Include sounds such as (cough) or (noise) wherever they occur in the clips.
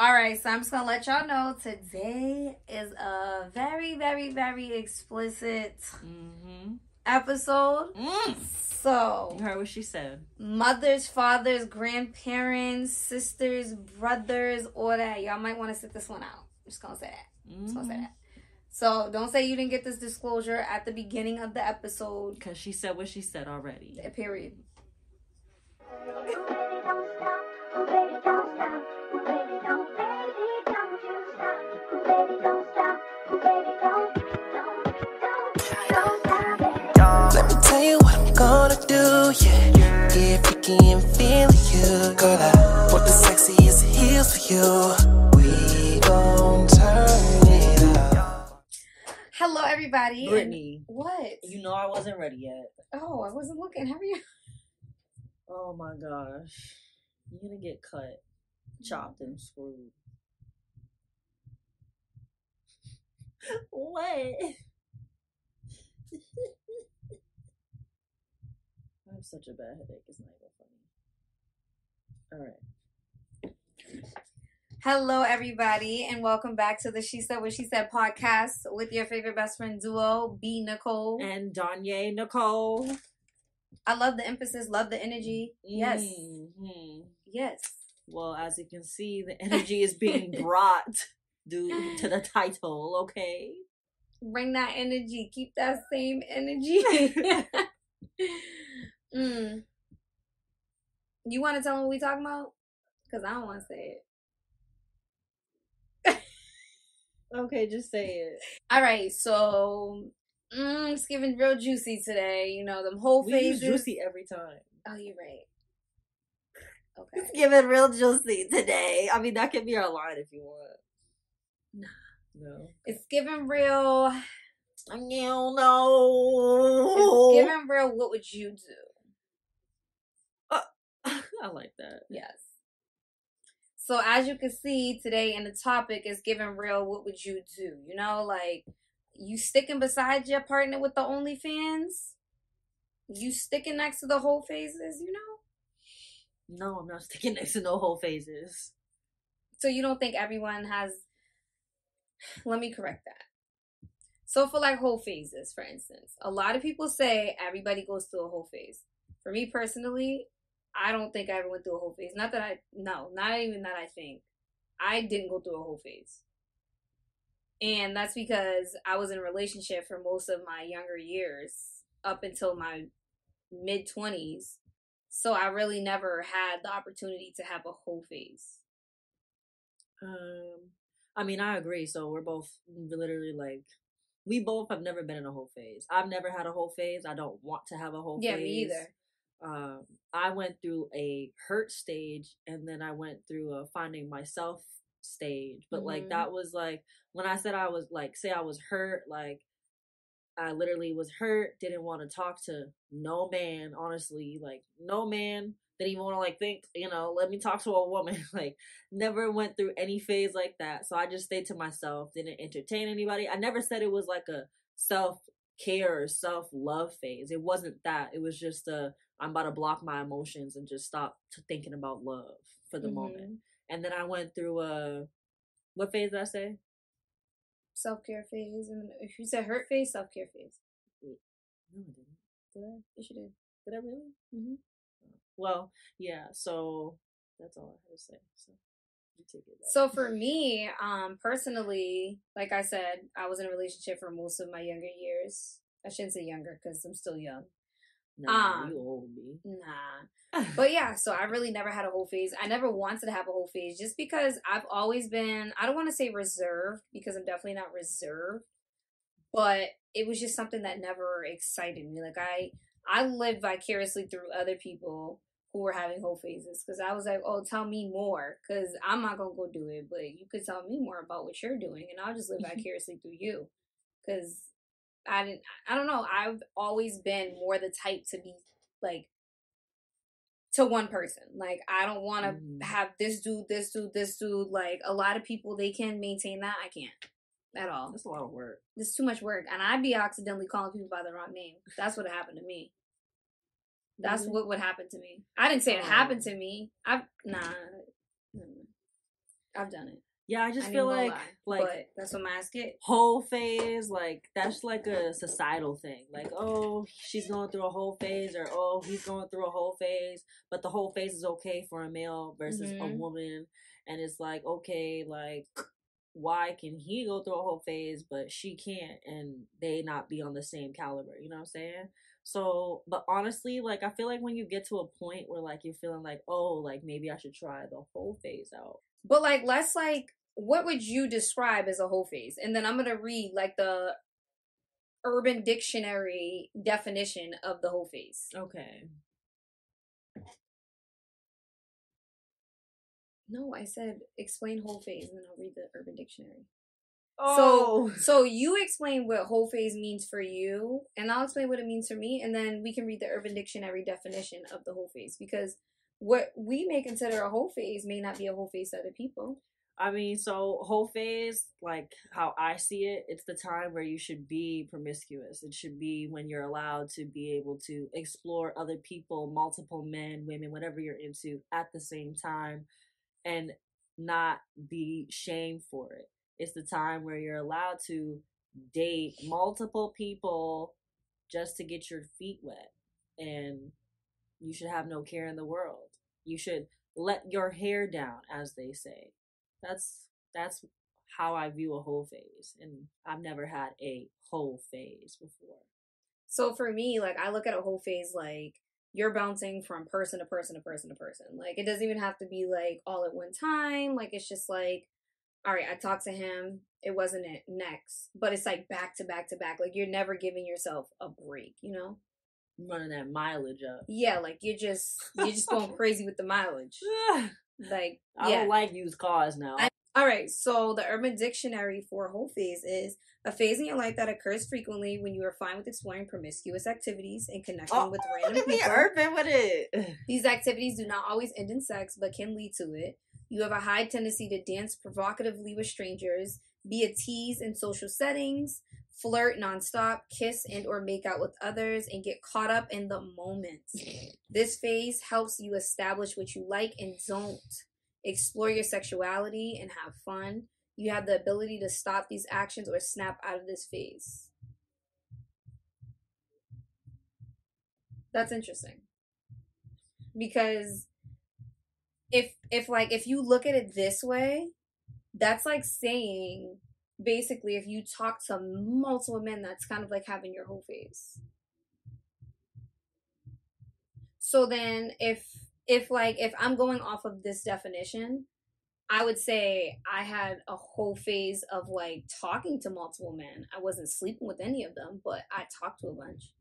All right, so I'm just gonna let y'all know today is a very, very, very explicit Mm-hmm. episode. Mm. So, You heard what she said. mothers, fathers, grandparents, sisters, brothers, all that. Y'all might want to sit this one out. I'm just gonna say that. I'm just gonna say Mhm. that. So, don't say you didn't get this disclosure at the beginning of the episode. Cause she said what she said already. Period. Yeah. If you can feel you, girl, I put the sexiest heels for you. We gon' turn it up. Hello, everybody. Brittany, What? you know I wasn't ready yet. Oh, I wasn't looking. How are you? Oh my gosh. You're gonna get cut, chopped, and screwed. (laughs) what? (laughs) I have such a bad headache. It's not even funny. All right. Hello, everybody, and welcome back to the She Said What She Said podcast with your favorite best friend duo, B Nicole. And Danye Nicole. I love the emphasis, love the energy. Yes, Mhm. yes. Well, as you can see, the energy is being (laughs) brought due to the title, okay? Bring that energy. Keep that same energy. (laughs) (laughs) mm. You want to tell them what we talking about? Because I don't want to say it. Okay, just say it. All right, so mm, it's giving real juicy today. You know, them whole We phases. juicy every time. Oh, you're right. Okay. It's giving real juicy today. I mean, that could be our line if you want. Nah. No. It's giving real. You know. It's giving real. What would you do? I like that. Yes. So as you can see today in the topic is giving real. What would you do? You know, like you sticking beside your partner with the OnlyFans. You sticking next to the hoe phases. You know. No, I'm not sticking (laughs) next to no hoe phases. So you don't think everyone has. (sighs) Let me correct that. So for like hoe phases, for instance, a lot of people say everybody goes through a hoe phase. For me personally, I don't think I ever went through a hoe phase. Not that I no, not even that I think. I didn't go through a hoe phase. And that's because I was in a relationship for most of my younger years up until my mid 20s. So I really never had the opportunity to have a hoe phase. Um, I mean, I agree. So we're both literally like, we both have never been in a hoe phase. I've never had a hoe phase. I don't want to have a whole Yeah, phase. me either. Um, I went through a hurt stage and then I went through a finding myself stage. But Mhm. like, that was like, when I said I was like, say I was hurt, like, I literally was hurt, didn't want to talk to no man, honestly. Like, no man didn't even want to, like, think, you know, let me talk to a woman. (laughs) like, never went through any phase like that. So I just stayed to myself, didn't entertain anybody. I never said it was like a self care or self love phase. It wasn't that. It was just a, I'm about to block my emotions and just stop to thinking about love for the Mhm. moment. And then I went through a, what phase did I say? Self care phase. And if you said hurt phase, self care phase. No, I didn't. Did I? You should do. Did I really? Mm-hmm. Well, yeah. So that's all I have to say. So you take it. So for me, um, personally, like I said, I was in a relationship for most of my younger years. I shouldn't say younger because I'm still young. Nah, um, you old me. (laughs) Nah. (laughs) But yeah, so I really never had a hoe phase. I never wanted to have a hoe phase just because I've always been, I don't want to say reserved because I'm definitely not reserved, but it was just something that never excited me. Like I, I lived vicariously through other people who were having hoe phases because I was like, oh, tell me more because I'm not going to go do it, but you could tell me more about what you're doing and I'll just live (laughs) vicariously through you because I didn't, I don't know. I've always been more the type to be like, to one person. Like I don't want to Mhm. have this dude, this dude, this dude. Like a lot of people, they can maintain that. I can't at all. That's a lot of work. It's too much work, and I'd be accidentally calling people by the wrong name. That's what happened to me. That's Really? what would happen to me. I didn't say it Oh. happened to me. I've nah. mm. I've done it. Yeah, I just I feel like lie, like that's what my ass get. hoe phase, like that's like a societal thing. Like, oh, she's going through a hoe phase, or oh, he's going through a hoe phase, but the hoe phase is okay for a male versus a Mhm. woman, and it's like okay, like why can he go through a hoe phase but she can't, and they not be on the same caliber? You know what I'm saying? So, but honestly, like I feel like when you get to a point where like you're feeling like, oh, like maybe I should try the hoe phase out. But like, let's like, what would you describe as a hoe phase? And then I'm gonna read like the Urban Dictionary definition of the hoe phase. Okay. No, I said explain hoe phase, and then I'll read the Urban Dictionary. Oh. So so you explain what hoe phase means for you, and I'll explain what it means for me, and then we can read the Urban Dictionary definition of the hoe phase because what we may consider a hoe phase may not be a hoe phase to other people. I mean, so hoe phase, like how I see it, it's the time where you should be promiscuous. It should be when you're allowed to be able to explore other people, multiple men, women, whatever you're into at the same time and not be shamed for it. It's the time where you're allowed to date multiple people just to get your feet wet. And you should have no care in the world. You should let your hair down, as they say that's that's how I view a hoe phase, and I've never had a hoe phase before. So for me, like I look at a hoe phase like you're bouncing from person to person to person to person. Like it doesn't even have to be like all at one time. Like it's just like, all right, I talked to him. It wasn't it next, but it's like back to back to back. Like you're never giving yourself a break. You know? running that mileage up. Yeah, like you're just you're just going (laughs) crazy with the mileage. Like I yeah. don't like used cars now. I- All right, so the Urban Dictionary for hoe phase is a phase in your life that occurs frequently when you are fine with exploring promiscuous activities and connecting oh, with (laughs) look random at me people. urban with it. (laughs) These activities do not always end in sex, but can lead to it. You have a high tendency to dance provocatively with strangers, be a tease in social settings, flirt nonstop, kiss and or make out with others, and get caught up in the moment. This phase helps you establish what you like and don't. Explore your sexuality and have fun. You have the ability to stop these actions or snap out of this phase. That's interesting. Because if if like if you look at it this way, that's like saying basically if you talk to multiple men, that's kind of like having your hoe phase. So then if if like if I'm going off of this definition, I would say I had a hoe phase of like talking to multiple men. I wasn't sleeping with any of them, but I talked to a bunch.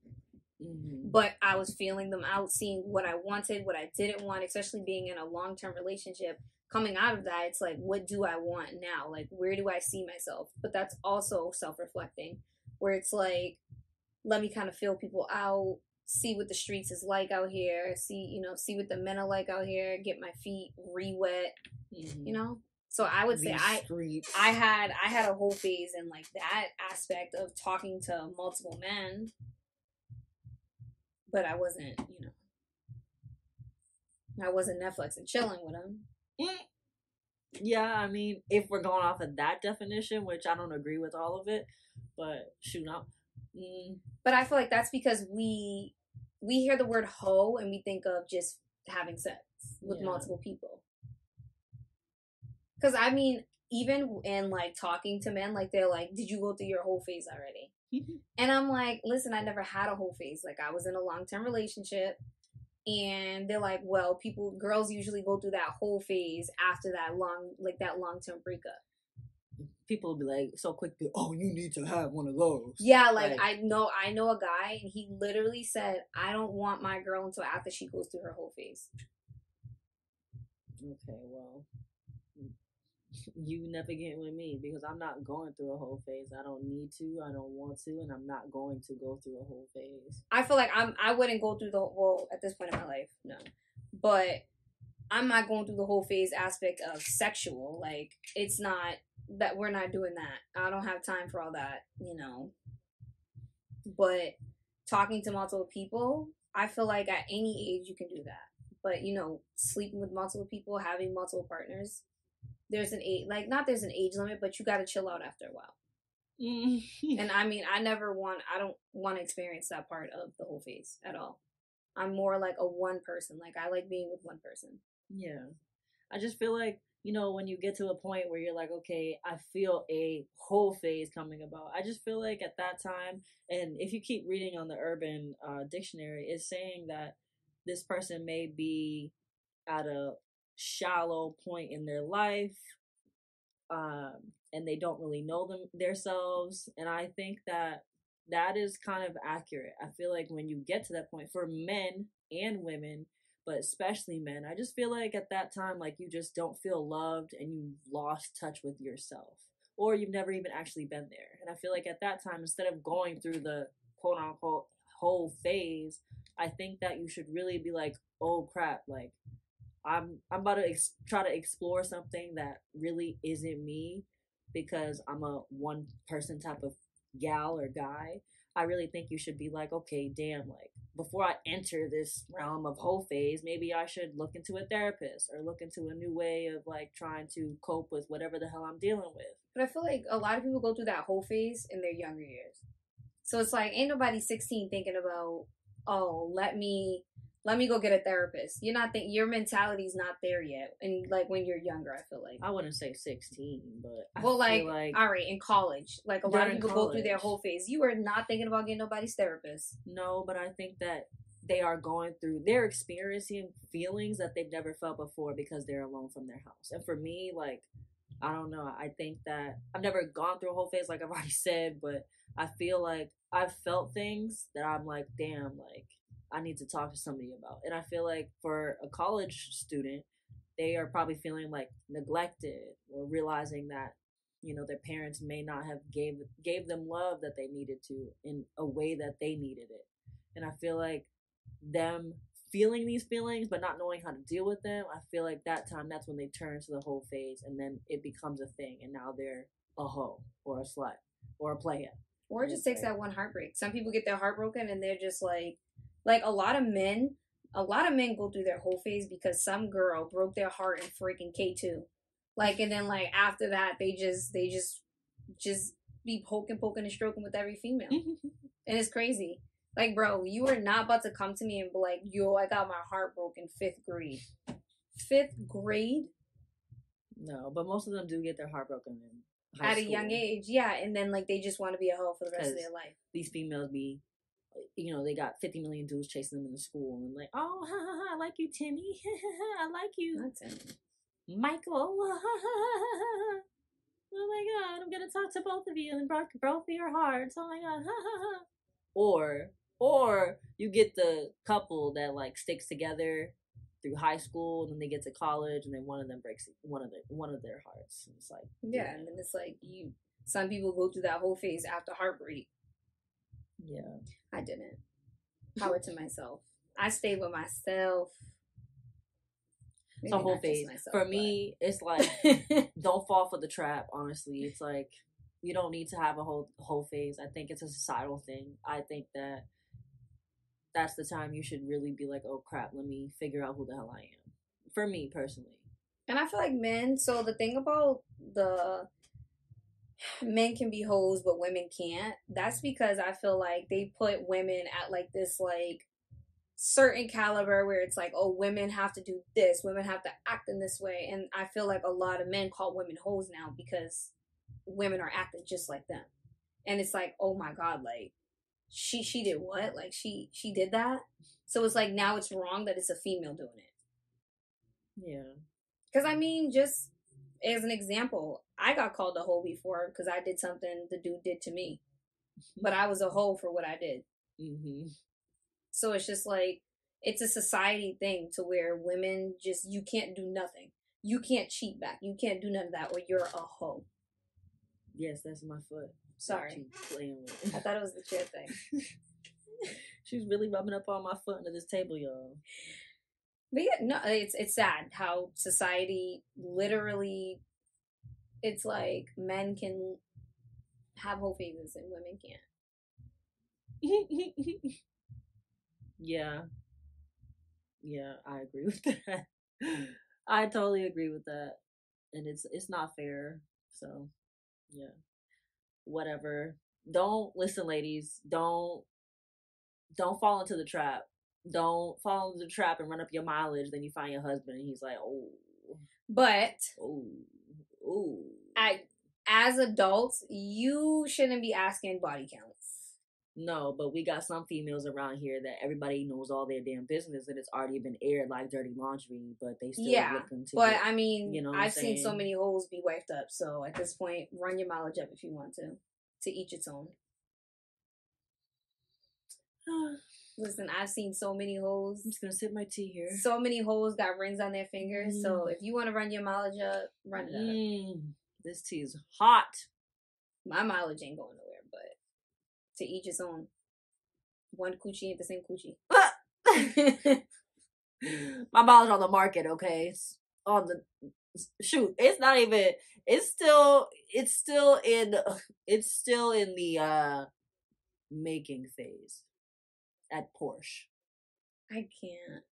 Mhm. But I was feeling them out, seeing what I wanted, what I didn't want, especially being in a long term relationship. Coming out of that, it's like, what do I want now? Like, where do I see myself? But that's also self reflecting, where it's like, let me kind of feel people out, see what the streets is like out here, see, you know, see what the men are like out here, get my feet re wet, Mhm. you know? So I would say I. I had I had a hoe phase in like that aspect of talking to multiple men, but I wasn't, you know, I wasn't Netflix and chilling with them. Mm. Yeah, I mean, if we're going off of that definition, which I don't agree with all of it, but shoot, I'm, mm, But I feel like that's because we we hear the word hoe and we think of just having sex with Yeah. multiple people. Because I mean, even in like talking to men, like they're like, "Did you go through your hoe phase already?" (laughs) And I'm like, listen, I never had a hoe phase. Like I was in a long term relationship. And they're like, well, people, girls usually go through that hoe phase after that long, like that long term breakup. people will be like so quick to, oh, you need to have one of those. Yeah, like Like- I know, I know a guy, and he literally said, I don't want my girl until after she goes through her hoe phase. Okay, well, you never get with me because I'm not going through a hoe phase. I don't need to. I don't want to, and I'm not going to go through a hoe phase. I feel like I'm, I wouldn't go through the well at this point in my life, no, but I'm not going through the hoe phase aspect of sexual. Like it's not that we're not doing that. I don't have time for all that, you know. But talking to multiple people, I feel like at any age you can do that. But you know, sleeping with multiple people, having multiple partners, there's an age like not there's an age limit, but you got to chill out after a while. Mm. (laughs) And I mean, I never want I don't want to experience that part of the hoe phase at all. I'm more like a one person. Like I like being with one person. Yeah. I just feel like, you know, when you get to a point where you're like, okay, I feel a hoe phase coming about. I just feel like at that time, and if you keep reading on the Urban uh, Dictionary, it's saying that this person may be at a shallow point in their life, um, and they don't really know them themselves. And I think that that is kind of accurate. I feel like when you get to that point for men and women, but especially men, I just feel like at that time, like you just don't feel loved and you've lost touch with yourself, or you've never even actually been there. And I feel like at that time, instead of going through the quote unquote hoe phase, I think that you should really be like, oh crap, like I'm I'm about to ex- try to explore something that really isn't me because I'm a one person type of gal or guy. I really think you should be like, okay, damn, like before I enter this realm of hoe phase, maybe I should look into a therapist or look into a new way of like trying to cope with whatever the hell I'm dealing with. But I feel like a lot of people go through that hoe phase in their younger years. So it's like ain't nobody 16 thinking about, oh, let me let me go get a therapist. You're not think your mentality's not there yet. And like when you're younger, I feel like. I wouldn't say 16, but Well, like, like all right, in college, like a lot of people go through their hoe phase. You are not thinking about getting nobody's therapist. No, but I think that they are going through, they're experiencing feelings that they've never felt before because they're alone from their house. And for me, like, I don't know. I think that I've never gone through a hoe phase, like I've already said, but I feel like I've felt things that I'm like, damn, like, I need to talk to somebody about. And I feel like for a college student, they are probably feeling like neglected or realizing that you know their parents may not have gave gave them love that they needed to in a way that they needed it and i feel like them feeling these feelings but not knowing how to deal with them i feel like that time that's when they turn to the hoe phase and then it becomes a thing and now they're a hoe or a slut or a player Or it just takes that one heartbreak. Some people get their heart broken and they're just like, like a lot of men, a lot of men go through their hoe phase because some girl broke their heart in freaking K2. Like, and then like after that, they just, they just, just be poking, poking, and stroking with every female. (laughs) And it's crazy. Like, bro, you are not about to come to me and be like, yo, I got my heart broken fifth grade. Fifth grade? no but most of them do get their heart broken in high At a young age, yeah. And then like they just want to be a hoe for the rest of their life. these females be you know they got 50 million dudes chasing them in the school and like oh ha, ha, ha, i like you timmy. (laughs) I like you michael. (laughs) Oh my god i'm gonna talk to both of you and broke both of your hearts. Oh my god. (laughs) Or or you get the couple that like sticks together through high school and then they get to college and then one of them breaks one of their one of their hearts. And it's like Yeah, and then it's like you. Some people go through that hoe phase after heartbreak. Yeah I didn't. Power to myself. I stayed with myself. it's a hoe phase myself, for but- me it's like (laughs) don't fall for the trap honestly it's like you don't need to have a whole hoe phase i think it's a societal thing i think that that's the time you should really be like oh crap let me figure out who the hell i am for me personally and I feel like men. So the thing about the men can be hoes, but women can't. That's because I feel like they put women at like this like certain caliber where it's like, oh, women have to do this, women have to act in this way, and I feel like a lot of men call women hoes now because women are acting just like them, and it's like, oh my god, like she she did what? Like she she did that. So it's like now it's wrong that it's a female doing it. yeah Because I mean, just as an example, I got called a hoe before because I did something the dude did to me, but I was a hoe for what I did. hmm So it's just like it's a society thing to where women just you can't do nothing. You can't cheat back. You can't do none of that, or you're a hoe. yes that's my foot Sorry, playing with I thought it was the chair thing. (laughs) she's really rubbing up on my foot under this table y'all But yeah, no, it's it's sad how society literally. It's like men can have whole and women can't. (laughs) yeah. Yeah, I agree (laughs) with that. I totally agree with that. and it's it's not fair. So, yeah, whatever. Don't listen, ladies. Don't don't fall into the trap. Don't fall into the trap and run up your mileage. Then you find your husband, and he's like, oh, But oh, oh. I, as adults, you shouldn't be asking body counts. No, but we got some females around here that everybody knows all their damn business, and it's already been aired like dirty laundry, but they still Yeah, looking to But get- I mean, you know I've seen so many holes be wiped up. So at this point, run your mileage up if you want to. To each its own. (sighs) (sighs) (sighs) Listen, I've seen so many holes. I'm just gonna sip my tea here. So many holes got rings on their fingers. So if you want to run your mileage up, run it up. Mm, this tea is hot. My mileage ain't going nowhere, but to each his own. One coochie ain't the same coochie. (laughs) my mileage on the market, okay? It's on the shoot. It's not even. It's still. It's still in. (laughs) It's still in the uh making phase at Porsche. I can't.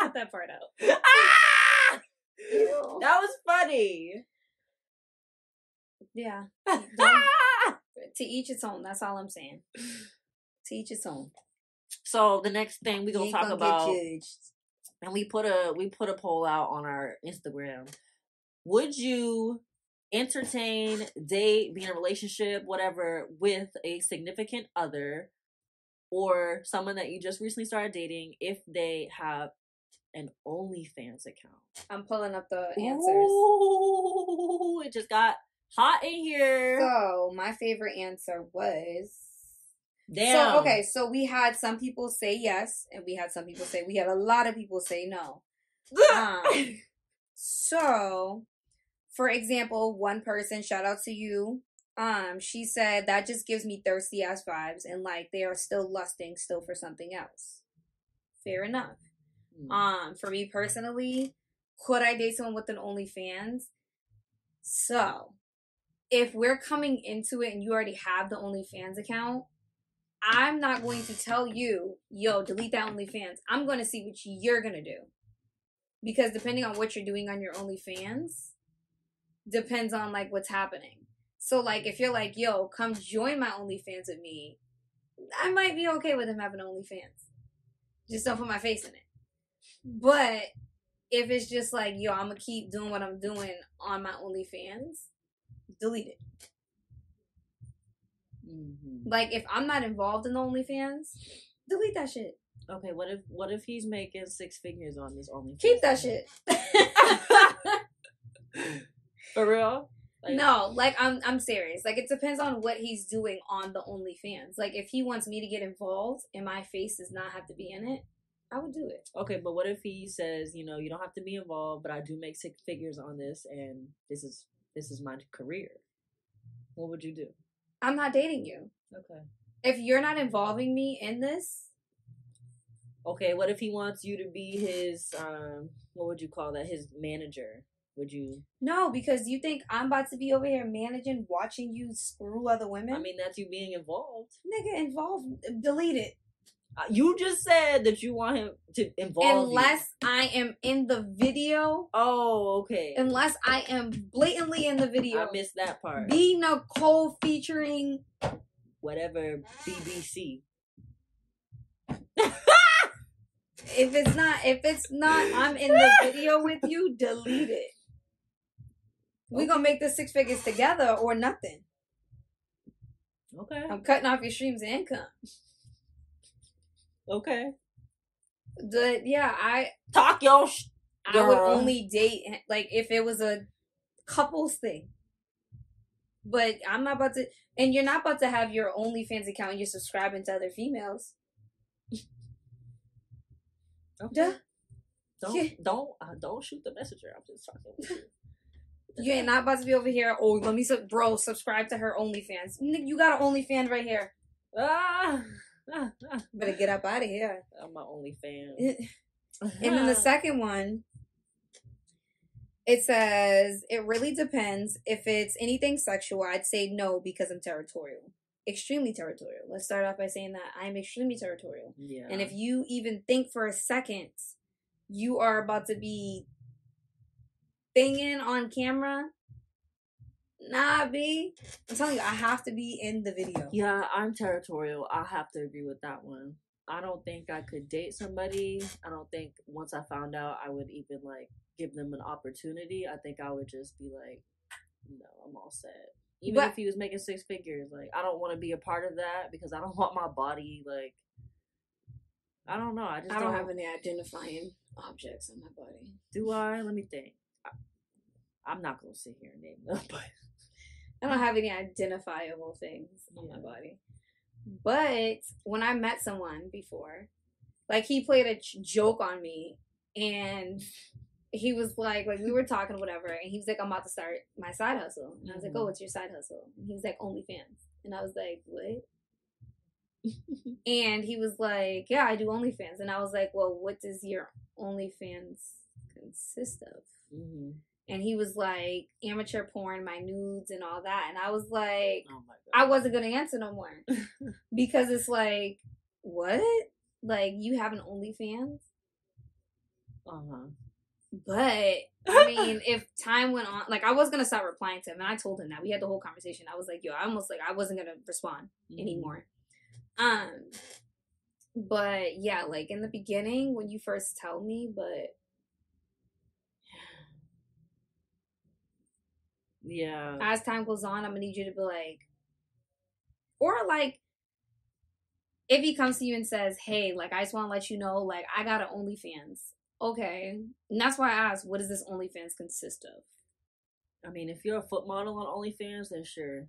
Cut that part out. (laughs) that was funny. Yeah. (laughs) To each its own. That's all I'm saying. To each its own. so the next thing we gonna talk gonna about, and we put a we put a poll out on our Instagram. Would you entertain, date, be in a relationship, whatever, with a significant other or someone that you just recently started dating if they have an OnlyFans account? I'm pulling up the answers. Ooh, it just got hot in here. So my favorite answer was Damn. So okay, so we had some people say yes, and we had some people say we had a lot of people say no. (laughs) Um, so, for example, one person, shout out to you. Um, she said that just gives me thirsty ass vibes, and like they are still lusting still for something else. Fair enough. Mm. Um, for me personally, could I date someone with an OnlyFans? So, if we're coming into it and you already have the OnlyFans account, I'm not going to tell you, yo, delete that OnlyFans. I'm going to see what you're going to do. Because depending on what you're doing on your OnlyFans, depends on like what's happening. So, like, if you're like, yo, come join my OnlyFans with me, I might be okay with him having OnlyFans. Just don't put my face in it. But if it's just like, yo, I'm gonna keep doing what I'm doing on my OnlyFans, delete it. Mhm. Like if I'm not involved in the OnlyFans, delete that shit. Okay, what if what if he's making six figures on this OnlyFans? Keep that shit. (laughs) (laughs) For real? Like- no, like I'm I'm serious. Like it depends on what he's doing on the OnlyFans. Like if he wants me to get involved and my face does not have to be in it, I would do it. Okay, but what if he says, you know, you don't have to be involved, but I do make six figures on this, and this is this is my career. What would you do? I'm not dating you. Okay. If you're not involving me in this, Okay, what if he wants you to be his um what would you call that? His manager. Would you no, because you think I'm about to be over here managing, watching you screw other women. I mean that's you being involved. nigga, involved. Delete it. Uh, You just said that you want him to involve you. Unless I am in the video, Oh, okay. unless I am blatantly in the video. I missed that part. B Nicole featuring Whatever BBC. if it's not if it's not I'm in the video with you, delete it. We gonna make the six figures together or nothing. Okay. I'm cutting off your streams of income. Okay. The yeah, I Talk your sh- I would only date like if it was a couples thing. But I'm not about to, and you're not about to have your OnlyFans account. and You're subscribing to other females. Okay. Duh. Don't Yeah. don't uh, don't shoot the messenger. I'm just talking you. You ain't not about to be over here. Oh, let me, sub- bro, subscribe to her OnlyFans. Nigga, You got an OnlyFans right here. Ah, ah, ah. Better get up out of here. I'm my only fan. (laughs) And then the second one, it says it really depends. If it's anything sexual, I'd say no because I'm territorial. extremely territorial. Let's start off by saying that I'm extremely territorial. Yeah. And if you even think for a second you are about to be thinging on camera, nah, B. I'm telling you, I have to be in the video. Yeah, I'm territorial. I have to agree with that one. I don't think I could date somebody. I don't think once I found out I would even like give them an opportunity. I think I would just be like, no, I'm all set. Even But- if he was making six figures, like I don't want to be a part of that because I don't (laughs) want my body like. I don't know. I just I don't have any identifying objects on my body. Do I? Let me think. I'm not gonna sit here and name them, (laughs) but I don't have any identifiable things on my body. But when I met someone before, like he played a joke on me, and he was like, like we were talking, whatever, and he was like, I'm about to start my side hustle, and I was like, Mhm. Oh, what's your side hustle? And he was like, OnlyFans, and I was like, What? (laughs) and he was like, Yeah, I do OnlyFans, and I was like, Well, what does your OnlyFans consist of? hmm and he was like amateur porn, my nudes and all that, and I was like, oh I wasn't gonna answer no more (laughs) because it's like, what? Like you have an OnlyFans? uh huh. But I mean, if time went on, like I was gonna stop replying to him, and I told him that we had the whole conversation. I was like, yo, I almost like I wasn't gonna respond Mm-hmm. anymore. Um, but yeah, like in the beginning when you first tell me, but Yeah. as time goes on, I'm gonna need you to be like, or like, if he comes to you and says, "Hey, like I just want to let you know, like I got an OnlyFans." Okay, and that's why I asked, "What does this OnlyFans consist of?" I mean, if you're a foot model on OnlyFans, then sure,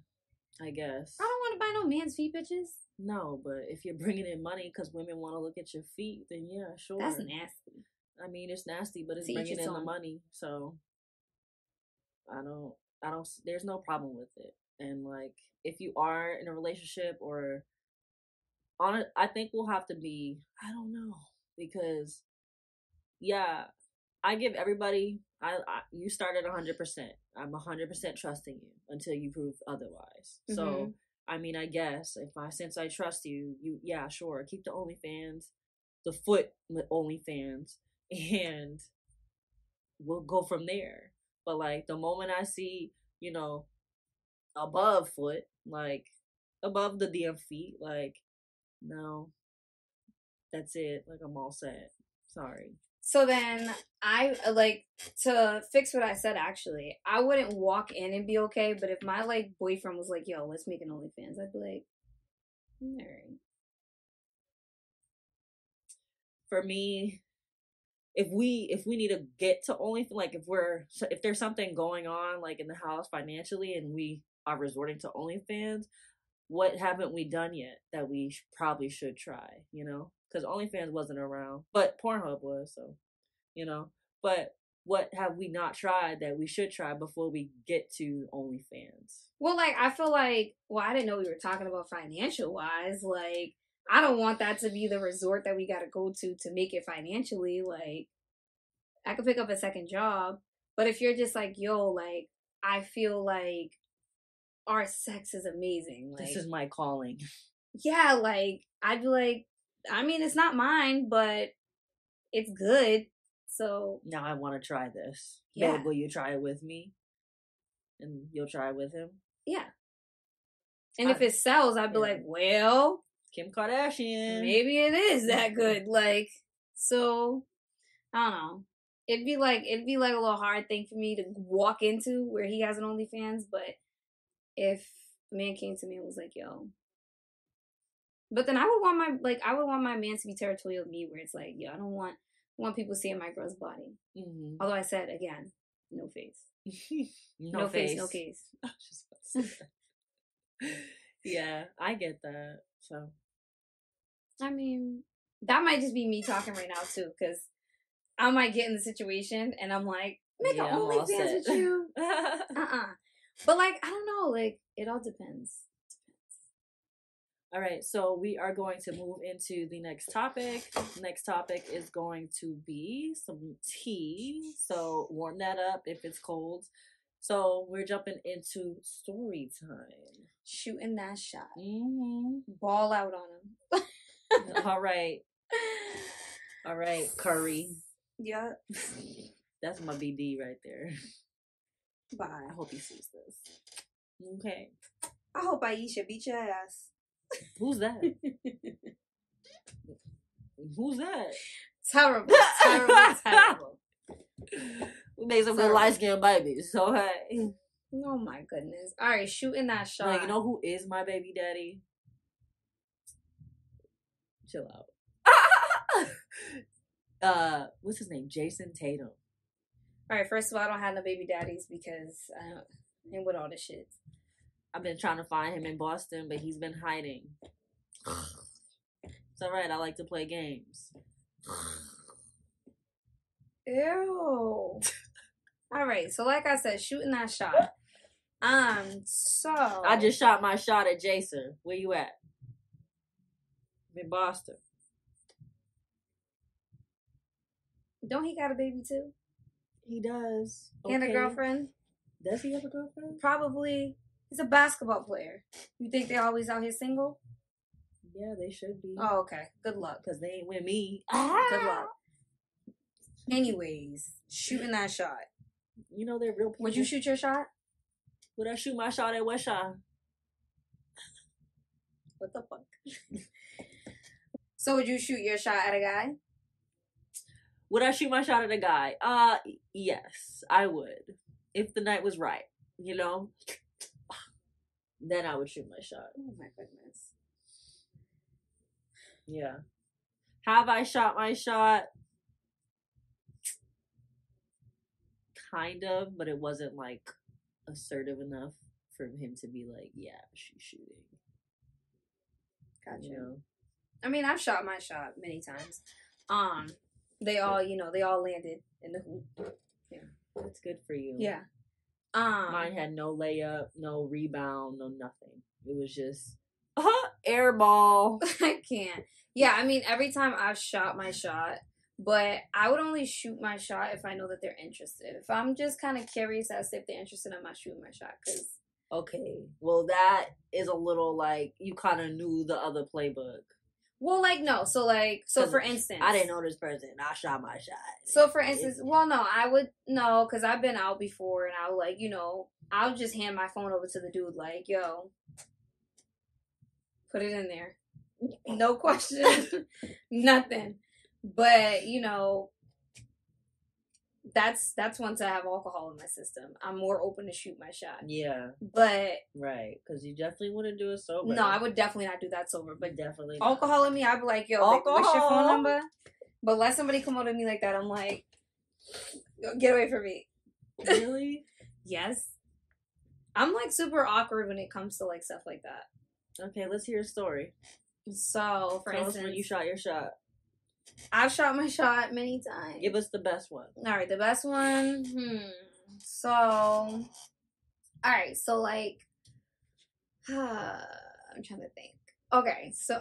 I guess. I don't want to buy no man's feet, bitches. No, but if you're bringing in money because women want to look at your feet, then yeah, sure. That's nasty. I mean, it's nasty, but it's To bringing in the money, so I don't, I don't. There's no problem with it. And like, if you are in a relationship or on it, I think we'll have to be. I don't know because, yeah, I give everybody. I, I you started hundred percent. I'm hundred percent trusting you until you prove otherwise. So. Mhm. I mean, I guess if I since I trust you, you yeah, sure, keep the OnlyFans, the foot with OnlyFans, (laughs) and we'll go from there. But like the moment I see, you know, above foot, like above the damn feet, like no, that's it. Like I'm all set. Sorry. So then I uh, like to fix what I said. Actually, I wouldn't walk in and be okay. But if my like boyfriend was like, "Yo, let's make an OnlyFans," I'd be like, "Alright." for me if we if we need to get to only like if we're if there's something going on like in the house financially and we are resorting to OnlyFans, what haven't we done yet that we sh- probably should try? You know, because OnlyFans wasn't around, but Pornhub was, so you know. But what have we not tried that we should try before we get to OnlyFans? Well, like I feel like, well, I didn't know we were talking about financial wise. Like, I don't want that to be the resort that we got to go to to make it financially. Like, I could pick up a second job, but if you're just like, yo, like, I feel like our sex is amazing. Like, this is my calling. yeah, like I'd be like, I mean, it's not mine, but it's good. So Now I want to try this. Yeah. Babe, will you try it with me? And you'll try it with him. yeah. And if it sells, I'd be yeah. like, well, Kim Kardashian. maybe it is that good. Like, so I don't know. It'd be like it'd be like a little hard thing for me to walk into where he has an OnlyFans, but if a man came to me and was like, "Yo," but then I would want my like I would want my man to be territorial with me, where it's like, "Yo, I don't want want people seeing my girl's body." hmm Although I said again, no face, (laughs) no, no, face. face, no case. (laughs) I was just about to say that. (laughs) yeah, I get that. So I mean, that might just be me talking right now too, because I might get in the situation and I'm like, make Yeah, an OnlyFans with you. (laughs) Uh-uh. But like, I don't know, like it all depends. All right, so we are going to move into the next topic. Next topic is going to be some tea. So warm that up if it's cold. So we're jumping into story time. Shooting that shot. Mm-hmm. Ball out on him. (laughs) (laughs) All right. All right, Curry. yeah. That's my BD right there. Bye. I hope he sees this. Okay. I hope Ayesha beat your ass. Who's that? (laughs) Who's that? Terrible. (laughs) Terrible. terrible. We made some good light skinned babies. So hey. Oh my goodness. All right, shooting that shot. Like, you know who is my baby daddy? Chill out. (laughs) uh, what's his name? Jayson Tatum. All right, first of all, I don't have no baby daddies because I don't. And with all the shit. I've been trying to find him in Boston, but he's been hiding. It's alright. I like to play games. Ew. All right, so like I said, shooting that shot. Um, so I just shot my shot at Jason. Where you at? I'm in Boston. don't he got a baby too He does. and a girlfriend? Does he have a girlfriend? Probably. He's a basketball player. You think they're always out here single? Yeah, they should be. Oh, okay. Good luck. Because they ain't with me. Ah! Good luck. Anyways, shooting that shot. You know they're real people. Would you shoot your shot? Would I shoot my shot at West Shot? What the fuck? (laughs) so would you shoot your shot at a guy? Would I shoot my shot at a guy? Uh, yes, I would. If the night was right, you know? Then I would shoot my shot. Oh my goodness. Yeah. Have I shot my shot? Kind of, but it wasn't like assertive enough for him to be like, yeah, she's shooting. Gotcha. You know? I mean, I've shot my shot many times. Um, they all, you know, they all landed in the hoop. Yeah, That's good for you. Yeah. Um, Mine had no layup, no rebound, no nothing. It was just uh, (laughs) (laughs) air ball. I can't. Yeah, I mean, every time I've shot my shot, but I would only shoot my shot if I know that they're interested. If I'm just kind of curious as to if they're interested, I'm not shooting my shot because Okay, well that is a little like you kind of knew the other playbook. Well, like no. So like so for instance, I didn't know this person. I shot my shot. So for instance, well, no, I would no, because I've been out before, and I would like you know I'll just hand my phone over to the dude like, yo, put it in there, no (laughs) question, nothing. But you know, that's that's once I have alcohol in my system. I'm more open to shoot my shot. yeah, But right. Because you definitely wouldn't do it sober. no, I would definitely not do that sober. But definitely not. alcohol in me, I'd be like, yo, babe, what's your phone number? But let somebody come over to me like that, I'm like, get away from me. Really? (laughs) Yes. I'm like super awkward when it comes to like stuff like that. okay, let's hear a story. So, for Tell us instance, when you shot your shot. I've shot my shot many times. Give us the best one. All right, the best one. Hmm. So, all right. So, like, (sighs) I'm trying to think. Okay, so. (laughs)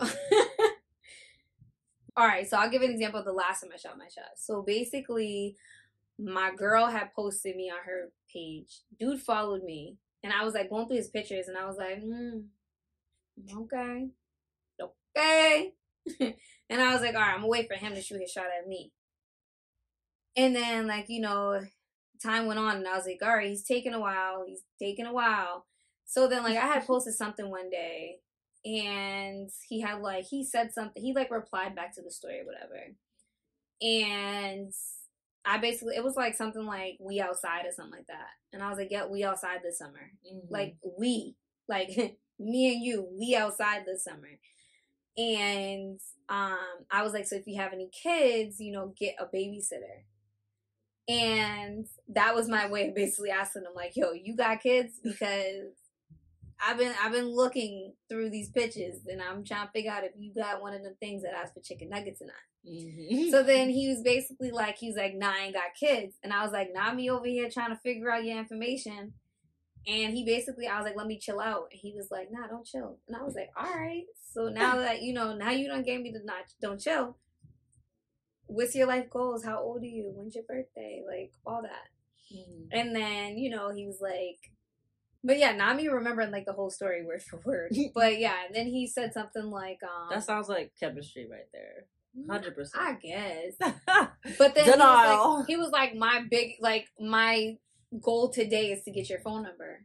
all right, so I'll give an example of the last time I shot my shot. So basically, my girl had posted me on her page. Dude followed me, and I was like going through his pictures, and I was like, hmm, okay, okay. (laughs) and I was like, all right, I'm gonna wait for him to shoot his shot at me. And then, like, you know, time went on, and I was like, all right, he's taking a while. He's taking a while. So then, like, I had (laughs) posted something one day, and he had, like, he said something. He, like, replied back to the story or whatever. And I basically, it was like something like, we outside or something like that. And I was like, yeah, we outside this summer. Mm-hmm. Like, we, like, (laughs) me and you, we outside this summer. And um, I was like, so if you have any kids, you know, get a babysitter. And that was my way of basically asking them, like, yo, you got kids? (laughs) Because I've been I've been looking through these pitches and I'm trying to figure out if you got one of the things that asked for chicken nuggets or not. Mhm. So then (laughs) he was basically like, he was like, nah, I ain't got kids. And I was like, not me over here trying to figure out your information. And he basically, I was like, let me chill out. And he was like, nah, don't chill. And I was like, all right. So now (laughs) that, you know, now you don't gave me the not, don't chill. What's your life goals? How old are you? When's your birthday? Like all that. Mhm. And then, you know, he was like, but yeah, not me remembering like the whole story word for word. (laughs) but yeah, and then he said something like, um, That sounds like chemistry right there. Hundred percent. I guess. (laughs) But then he was, like, he was like, my big, like, my goal today is to get your phone number.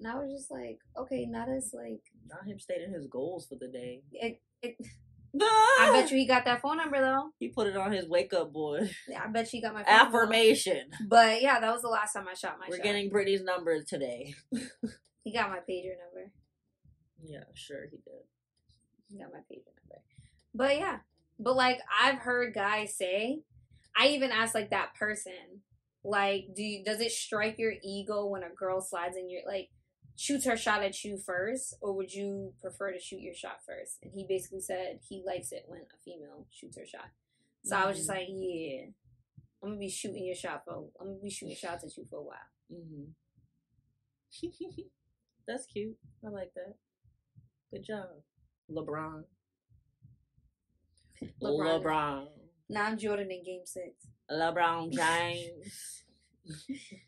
And I was just like, okay, not as like, Not him stating his goals for the day. it, it, (laughs) I bet you he got that phone number though. he put it on his wake up board. Yeah, I bet you he got my phone number. Affirmation. But yeah, that was the last time I shot my We're shot. getting Brittany's number today. (laughs) He got my pager number. Yeah, sure he did. He got my pager number. But yeah, but like I've heard guys say, I even asked like that person, like, do you, does it strike your ego when a girl slides in your like shoots her shot at you first, or would you prefer to shoot your shot first? And he basically said he likes it when a female shoots her shot. So I was just Mhm. like, yeah, I'm gonna be shooting your shot for, I'm gonna be shooting shots at you for a while. hmm (laughs) That's cute. I like that. Good job, LeBron. LeBron. LeBron. Now I'm Jordan in Game Six. LeBron James. (laughs)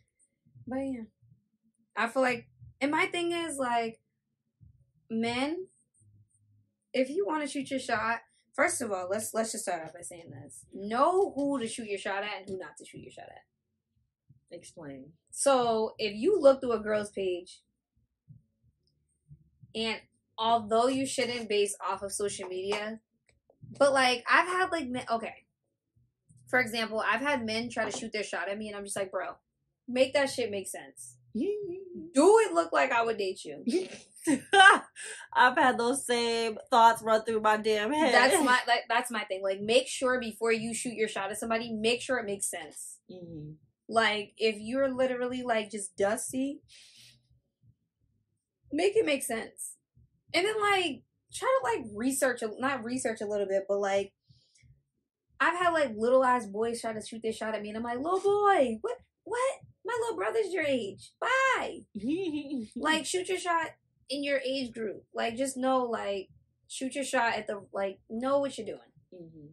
But yeah, I feel like, and my thing is like, men, if you want to shoot your shot, first of all, let's let's just start off by saying this: know who to shoot your shot at and who not to shoot your shot at. Explain. So if you look through a girl's page, and although you shouldn't base off of social media, but like I've had like men, okay, for example, I've had men try to shoot their shot at me, and I'm just like, bro, make that shit make sense. Do it look like I would date you? (laughs) I've had those same thoughts run through my damn head. That's (laughs) my like that's my thing. Like make sure before you shoot your shot at somebody, make sure it makes sense. Mhm. Like if you're literally like just dusty, make it make sense. And then like try to like research not research a little bit, but like I've had like little ass boys try to shoot their shot at me and I'm like, little boy, what what? My little brother's your age. Bye. (laughs) Like shoot your shot in your age group. Like just know like shoot your shot at the like know what you're doing. Mhm.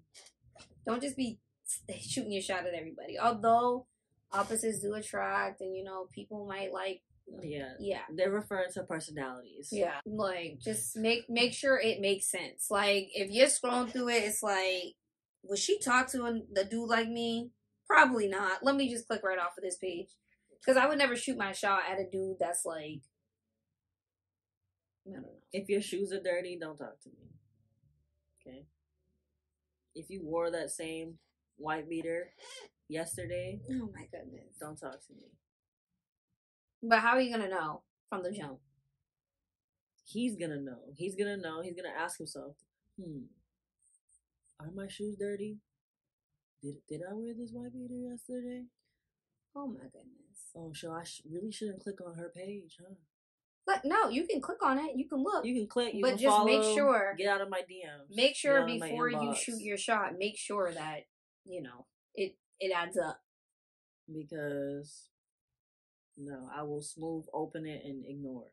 Don't just be (laughs) shooting your shot at everybody. Although opposites do attract, and you know people might like, yeah, yeah, they're referring to personalities. yeah. Like just make make sure it makes sense. Like if you're scrolling through it, it's like, would she talk to a, the dude like me? Probably not. Let me just click right off of this page because I would never shoot my shot at a dude that's like, I don't know. If your shoes are dirty, don't talk to me. Okay. If you wore that same white beater yesterday, Oh my goodness. don't talk to me. But how are you gonna know from the jump? He's gonna know. He's gonna know. He's gonna ask himself, hmm, are my shoes dirty? Did did I wear this white beater yesterday? Oh my goodness. Oh, so I sh- really shouldn't click on her page, huh? But no, you can click on it. You can look. You can click, you But can just make sure- Get out of my DMs. make sure out of my before you shoot your shot, make sure that you know it it adds up. because no, I will smooth open it and ignore.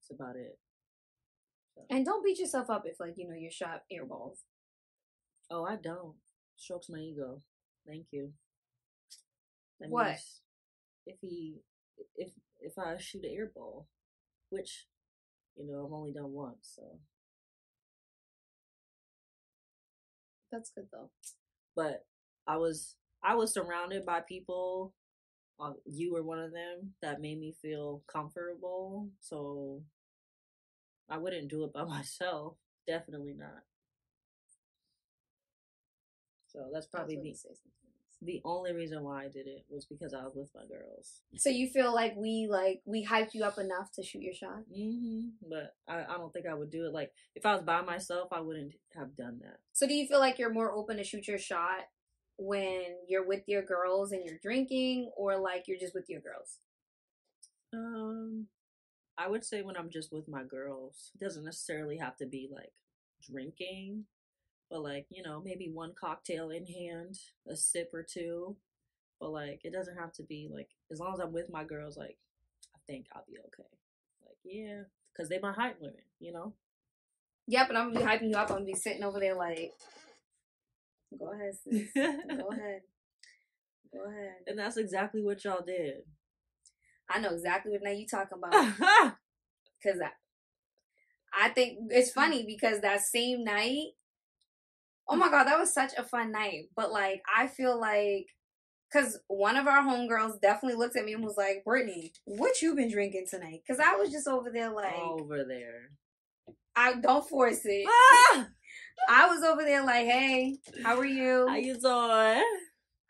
That's about it. So- And don't beat yourself up if like you know your shot airballs. Oh, I don't. Strokes my ego. Thank you. That What? If he, if if I shoot an air ball, which, you know, I've only done once, so. That's good though. But I was I was surrounded by people. Uh, you were one of them that made me feel comfortable. So I wouldn't do it by (laughs) myself. Definitely not. So that's probably the about to say something else. the only reason why I did it was because I was with my girls. So you feel like we like we hyped you up enough to shoot your shot? hmm But I, I don't think I would do it. Like if I was by myself, I wouldn't have done that. So do you feel like you're more open to shoot your shot when you're with your girls and you're drinking, or like you're just with your girls? Um, I would say when I'm just with my girls, it doesn't necessarily have to be like drinking, but like you know maybe one cocktail in hand, a sip or two. But like it doesn't have to be like as long as I'm with my girls, like I think I'll be okay. Like yeah, because they my hype women, you know. Yep, and I'm gonna be hyping you up. I'm gonna be sitting over there like, go ahead, sis. Go (laughs) ahead. Go ahead. And that's exactly what y'all did. I know exactly what now you talking about. (laughs) Cause I, I think it's mm. funny because that same night, oh my god, that was such a fun night. But like, I feel like, cause one of our homegirls definitely looked at me and was like, "Brittany, what you been drinking tonight?" Cause I was just over there like, Over there. I don't force it. Ah! (laughs) I was over there like, "Hey, how are you?" How you doing?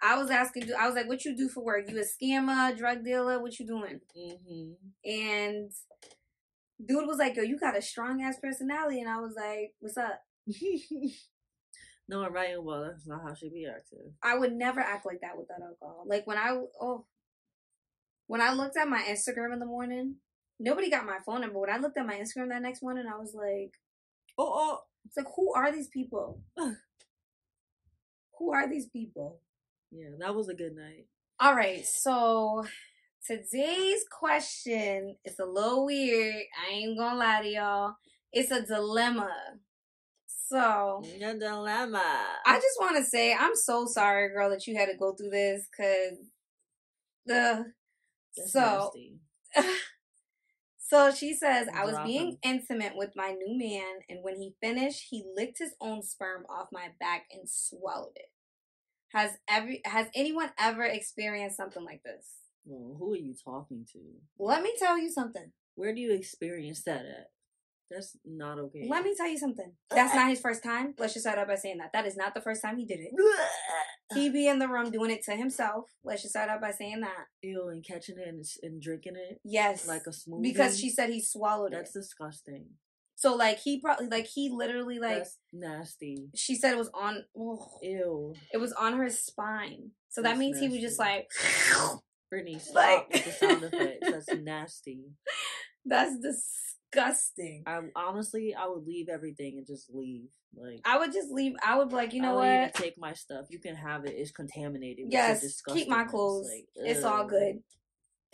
I was asking, I was like, "What you do for work? You a scammer, drug dealer? What you doing?" Mm-hmm. And dude was like, "Yo, you got a strong ass personality," and I was like, "What's up?" (laughs) no, I'm right. Well, that's not how she be acting. I would never act like that without alcohol. Like when I oh, when I looked at my Instagram in the morning, nobody got my phone number. When I looked at my Instagram that next morning, I was like, Oh, oh. "It's like who are these people? (laughs) who are these people?" Yeah, that was a good night. All right, so today's question is a little weird. I ain't gonna lie to y'all. It's a dilemma. So Your dilemma. I just want to say I'm so sorry, girl, that you had to go through this because the That's so (laughs) so she says I was being intimate with my new man, and when he finished, he licked his own sperm off my back and swallowed it. Has every has anyone ever experienced something like this? Well, who are you talking to? Let me tell you something. Where do you experience that at? That's not okay. Let me tell you something. Uh, that's not his first time. Let's just start out by saying that. That is not the first time he did it. (laughs) He be in the room doing it to himself. Let's just start out by saying that. Ew, and catching it and, and drinking it Yes. like a smoothie. because she said he swallowed That's it. That's disgusting. So like he probably like he literally like That's nasty. she said it was on oh, Ew. it was on her spine. So that That's means he was just like Brittany, (laughs) stop Like- the sound effects. That's nasty. (laughs) that's disgusting. I honestly, I would leave everything and just leave. Like, I would just leave. I would be like, you know I would even what? take my stuff. You can have it. It's contaminated. with your Yes, keep my disgustingness. clothes. Like, it's all good.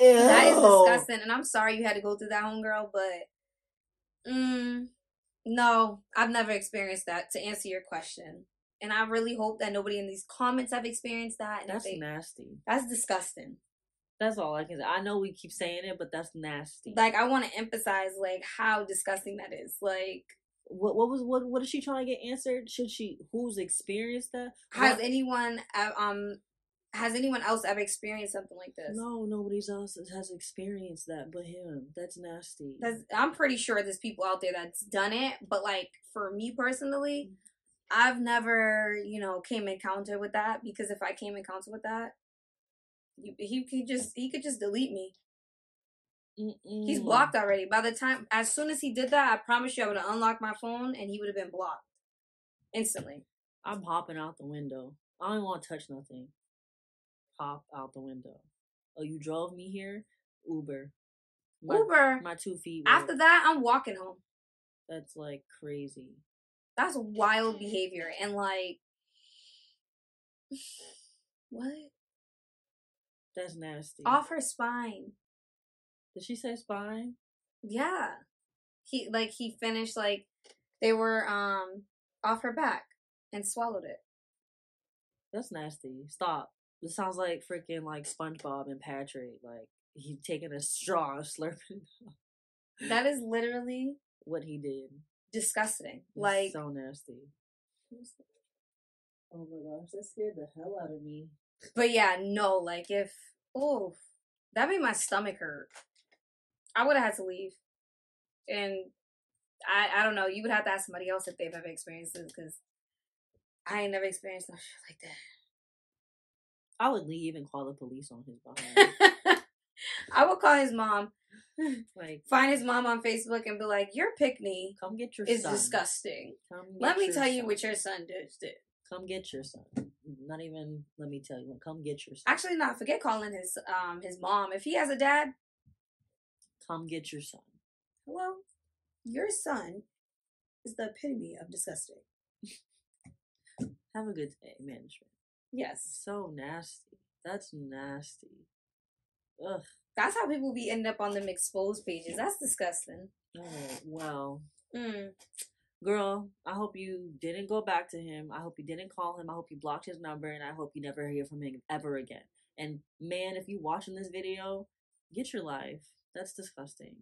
Ew. That is disgusting, and I'm sorry you had to go through that, homegirl. But, mm, no, I've never experienced that. To answer your question, and I really hope that nobody in these comments have experienced that. And That's they- nasty. that's disgusting. That's all I can say. I know we keep saying it, but that's nasty. Like I want to emphasize like how disgusting that is. Like, what? What was? What? What is she trying to get answered? Should she? Who's experienced that? has What- anyone um has anyone else ever experienced something like this? No, nobody else has experienced that but him. That's nasty. That's, I'm pretty sure there's people out there that's done it, but like for me personally, I've never, you know, came in encounter with that because if I came in encounter with that, he, he could just he could just delete me. He's Mm-mm. blocked already. By the time, as soon as he did that, I promise you, I would have unlocked my phone and he would have been blocked instantly. I'm hopping out the window. I don't want to touch nothing. Hop out the window. Oh, you drove me here? Uber. My, Uber. My two feet. After that, I'm walking home. That's like crazy. That's wild behavior and like, (sighs) what? That's nasty. Off her spine. Did she say spine? Yeah. He like he finished like they were um off her back and swallowed it. That's nasty. Stop. This sounds like freaking like SpongeBob and Patrick. Like he taking a straw and (laughs) slurping That is literally what he did. disgusting. It's Like so nasty. Oh my gosh, that scared the hell out of me. But yeah, no, like if oh that made my stomach hurt. I would have had to leave. And I I don't know, you would have to ask somebody else if they've ever experienced this because I ain't never experienced no shit like that. I would leave and call the police on his behind. (laughs) I would call his mom, (laughs) like, find his mom on Facebook, and be like, "Your picnic come get your is son. disgusting. Come Let me tell you what your son did." Did." Come get your son. Not even. Let me tell you. Come get your son. Actually, not forget calling his um his mom. If he has a dad, come get your son. hello, your son is the epitome of disgusting. (laughs) Have a good day, management. Yes, So nasty. That's nasty. Ugh. that's how people be end up on them exposed pages. That's disgusting. Oh, well. Mm. Girl, I hope you didn't go back to him. I hope you didn't call him. I hope you blocked his number, and I hope you never hear from him ever again. And man, if you watching this video, get your life. That's disgusting.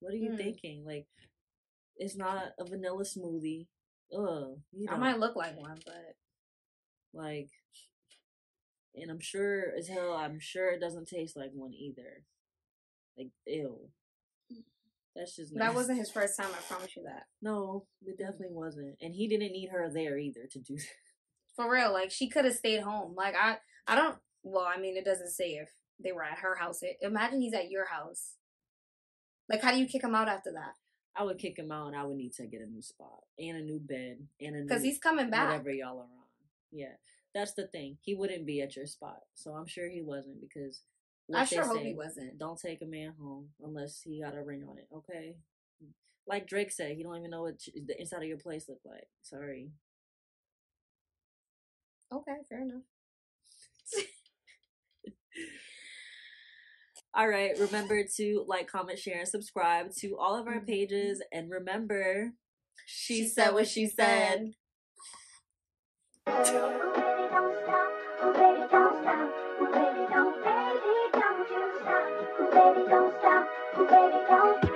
What are you Hmm. thinking? Like, it's not a vanilla smoothie. Ugh. You I might look like one, but like, and I'm sure as hell, I'm sure it doesn't taste like one either. Like, ew. That's just that wasn't his first time. I promise you that. No, it definitely wasn't. And he didn't need her there either to do that. For real, like she could have stayed home. Like I, I don't. Well, I mean, it doesn't say if they were at her house. It, imagine he's at your house. Like, how do you kick him out after that? I would kick him out and I would need to get a new spot and a new bed and a new Because he's coming back. whatever y'all are on. Yeah. That's the thing. He wouldn't be at your spot. So I'm sure he wasn't because what they sure hope he wasn't. Don't take a man home unless he got a ring on it, okay? Like Drake said, he don't even know what the inside of your place look like. Sorry. Okay, fair enough. (laughs) All right. Remember to like, comment, share, and subscribe to all of our Mhm. pages. And remember, she, said what she said. Baby, (laughs) Baby, don't, stop. Baby, don't.